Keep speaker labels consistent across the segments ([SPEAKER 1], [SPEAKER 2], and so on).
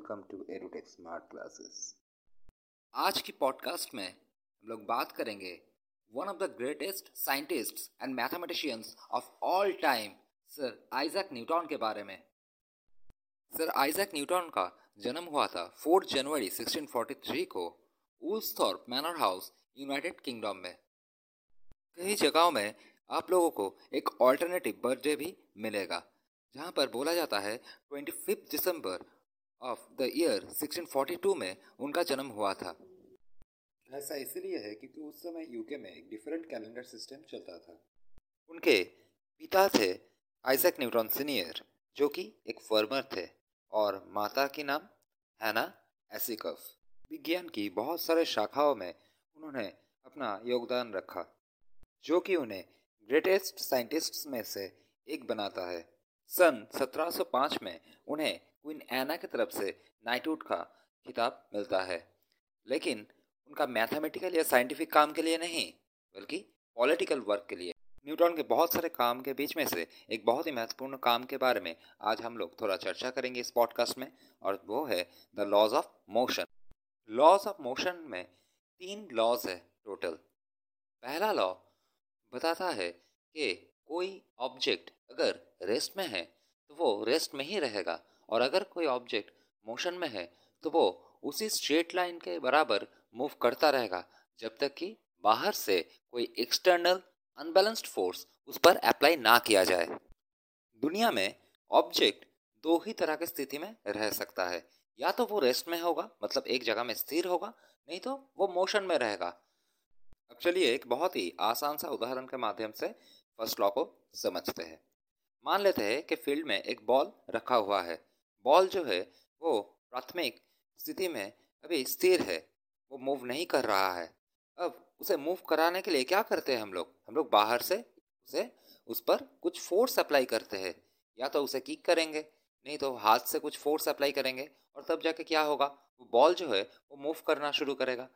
[SPEAKER 1] Welcome to Edutech smart classes. आज की podcast में हम लोग बात करेंगे one of the greatest scientist and mathematicians of all time sir Isaac Newton के बारे में। सर आइजैक न्यूटन का जन्म हुआ था 4 जनवरी 1643 को Woolsthorpe Manor House United Kingdom में। कई जगहों में आप लोगों को एक ऑल्टरनेटिव बर्थडे भी मिलेगा, जहाँ पर बोला जाता है twenty fifth December of the year 1642 में उनका जन्म हुआ था।
[SPEAKER 2] ऐसा इसलिए है क्योंकि उस समय यूके में एक डिफरेंट कैलेंडर सिस्टम चलता था।
[SPEAKER 1] उनके पिता थे आइजैक न्यूटन सीनियर जो कि एक फर्मर थे और माता की नाम हैना एसिकफ विज्ञान की बहुत सारे शाखाओं में उन्होंने अपना योगदान रखा जो कि उन्हें ग्रेटेस्ट साइंटिस्ट्स में से एक बनाता है। सन 1705 में उन्हें क्वीन एना की तरफ़ से नाइटवुड का खिताब मिलता है। लेकिन उनका मैथमेटिकल या साइंटिफिक काम के लिए नहीं, बल्कि पॉलिटिकल वर्क के लिए। न्यूटन के बहुत सारे काम के बीच में से एक बहुत ही महत्वपूर्ण काम के बारे में आज हम लोग थोड़ा चर्चा करेंगे इस पॉडकास्ट में, और वो है the laws of motion. Laws of motion में तीन लॉज है टोटल। पहला लॉ बताता है कि कोई ऑब्जेक्ट अगर रेस्ट में है तो वो रेस्ट में ही रहेगा। और अगर कोई ऑब्जेक्ट मोशन में है तो वो उसी स्ट्रेट लाइन के बराबर मूव करता रहेगा, जब तक कि बाहर से कोई एक्सटर्नल अनबैलेंस्ड फोर्स उस पर अप्लाई ना किया जाए। दुनिया में ऑब्जेक्ट दो ही तरह की स्थिति में रह सकता है। या तो वो रेस्ट में होगा मतलब एक जगह में स्थिर होगा, नहीं तो वो मोशन में रहेगा। अब चलिए एक बहुत ही आसान सा उदाहरण के माध्यम से फ़र्स्ट लॉ को समझते हैं। मान लेते हैं कि फ़ील्ड में एक बॉल रखा हुआ है। बॉल जो है, वो प्राथमिक स्थिति में अभी स्थिर है। वो मूव नहीं कर रहा है। अब उसे मूव कराने के लिए क्या करते हैं हम लोग? हम लोग बाहर से, उसे, उस पर कुछ फोर्स अप्लाई करते हैं। या तो उसे किक करेंगे, नहीं तो हाथ से कुछ फोर्स अप्लाई करेंगे और तब जाके क्या होगा? वो बॉल जो है, वो मूव करना शुरू करेगा।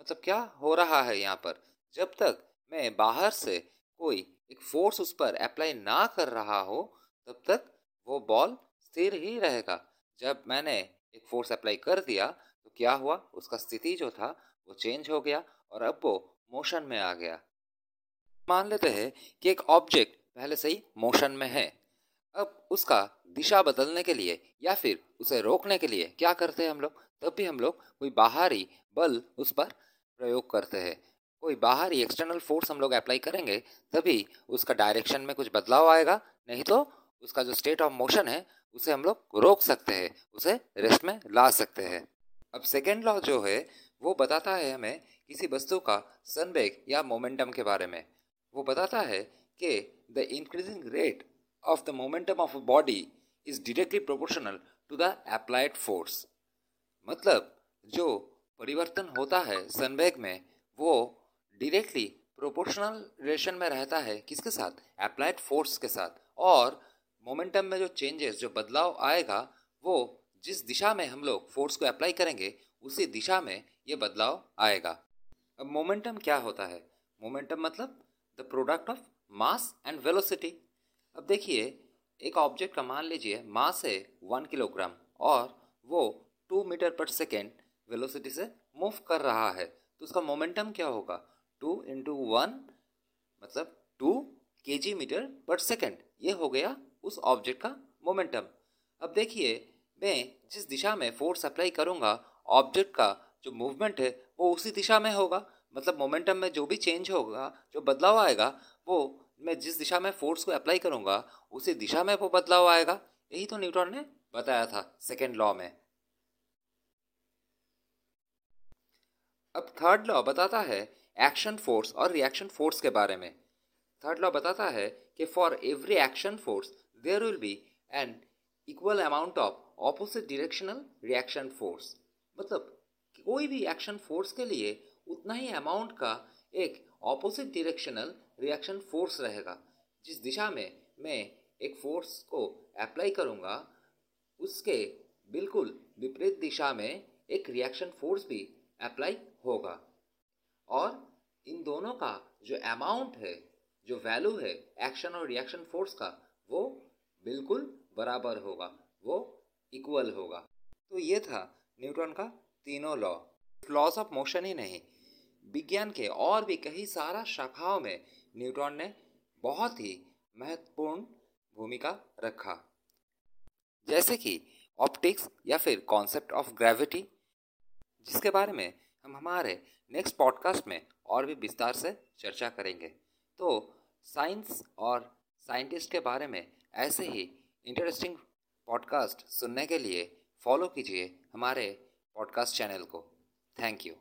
[SPEAKER 1] मतलब क्या हो रहा है यहाँ पर? जब तक मैं बाहर से कोई एक फोर्स उस पर अप्लाई ना कर रहा हो, तब तक वो बॉल स्थिर ही रहेगा। जब मैंने एक फोर्स अप्लाई कर दिया तो क्या हुआ? उसका स्थिति जो था, वो चेंज हो गया और अब वो मोशन में आ गया। मान लेते हैं कि एक ऑब्जेक्ट पहले से ही मोशन में है। अब उसका दिशा बदलने के लिए या फिर उसे रोकने के लिए क्या करते हैं हम लोग? तब भी हम लोग कोई बाहरी बल उस पर प्रयोग करते हैं। कोई बाहरी एक्सटर्नल फोर्स हम लोग अप्लाई करेंगे, तभी उसका डायरेक्शन में कुछ बदलाव आएगा। नहीं तो उसका जो स्टेट ऑफ़ मोशन है, उसे हम लोग रोक सकते हैं, उसे रेस्ट में ला सकते हैं। अब सेकेंड लॉ जो है, वो बताता है हमें किसी वस्तु का सनबेग या मोमेंटम के बारे में। वो बताता है कि the increasing rate of the momentum of a body is directly proportional to the applied force मतलब जो परिवर्तन होता है सनबेग में, वो डायरेक्टली प्रोपोर्शनल रिलेशन में रहता है किसके साथ? अप्लाइड फोर्स के साथ। और मोमेंटम में जो चेंजेस जो बदलाव आएगा, वो जिस दिशा में हम लोग फोर्स को अप्लाई करेंगे, उसी दिशा में ये बदलाव आएगा। अब मोमेंटम क्या होता है? मोमेंटम मतलब the product of mass and velocity अब देखिए, एक ऑब्जेक्ट का मान लीजिए मास है वन किलोग्राम और वो two metre per second velocity से मूव कर रहा है। तो उसका मोमेंटम क्या होगा? टू इंटू वन मतलब two K G metre per second. ये हो गया उस ऑब्जेक्ट का मोमेंटम। अब देखिए, मैं जिस दिशा में फोर्स अप्लाई करूँगा, ऑब्जेक्ट का जो मूवमेंट है, वो उसी दिशा में होगा। मतलब मोमेंटम में जो भी चेंज होगा, जो बदलाव आएगा, वो मैं जिस दिशा में फोर्स को अप्लाई करूँगा, उसी दिशा में वो बदलाव आएगा। यही तो न्यूटन ने बताया था सेकेंड लॉ में। अब थर्ड लॉ बताता है एक्शन फोर्स और रिएक्शन फोर्स के बारे में। थर्ड लॉ बताता है कि for every action force there will be an equal amount of opposite directional reaction force मतलब कोई भी एक्शन फोर्स के लिए उतना ही अमाउंट का एक ऑपोजिट डिरेक्शनल रिएक्शन फोर्स रहेगा। जिस दिशा में मैं एक फोर्स को अप्लाई करूँगा, उसके बिल्कुल विपरीत दिशा में एक रिएक्शन फोर्स भी अप्लाई होगा। और दोनों का जो अमाउंट है, जो वैल्यू है एक्शन और रिएक्शन फोर्स का, वो बिल्कुल बराबर होगा, वो इक्वल होगा। तो ये था न्यूटन का तीनों लॉ लॉस ऑफ़ मोशन ही नहीं, विज्ञान के और भी कई सारा शाखाओं में न्यूटन ने बहुत ही महत्वपूर्ण भूमिका रखा। जैसे कि ऑप्टिक्स या फिर कॉन्सेप्ट ऑफ़ ग्रेविटी जिसके बारे में हम हमारे नेक्स्ट पॉडकास्ट में और भी विस्तार से चर्चा करेंगे। तो साइंस और साइंटिस्ट के बारे में ऐसे ही इंटरेस्टिंग पॉडकास्ट सुनने के लिए फॉलो कीजिए हमारे पॉडकास्ट चैनल को। Thank you.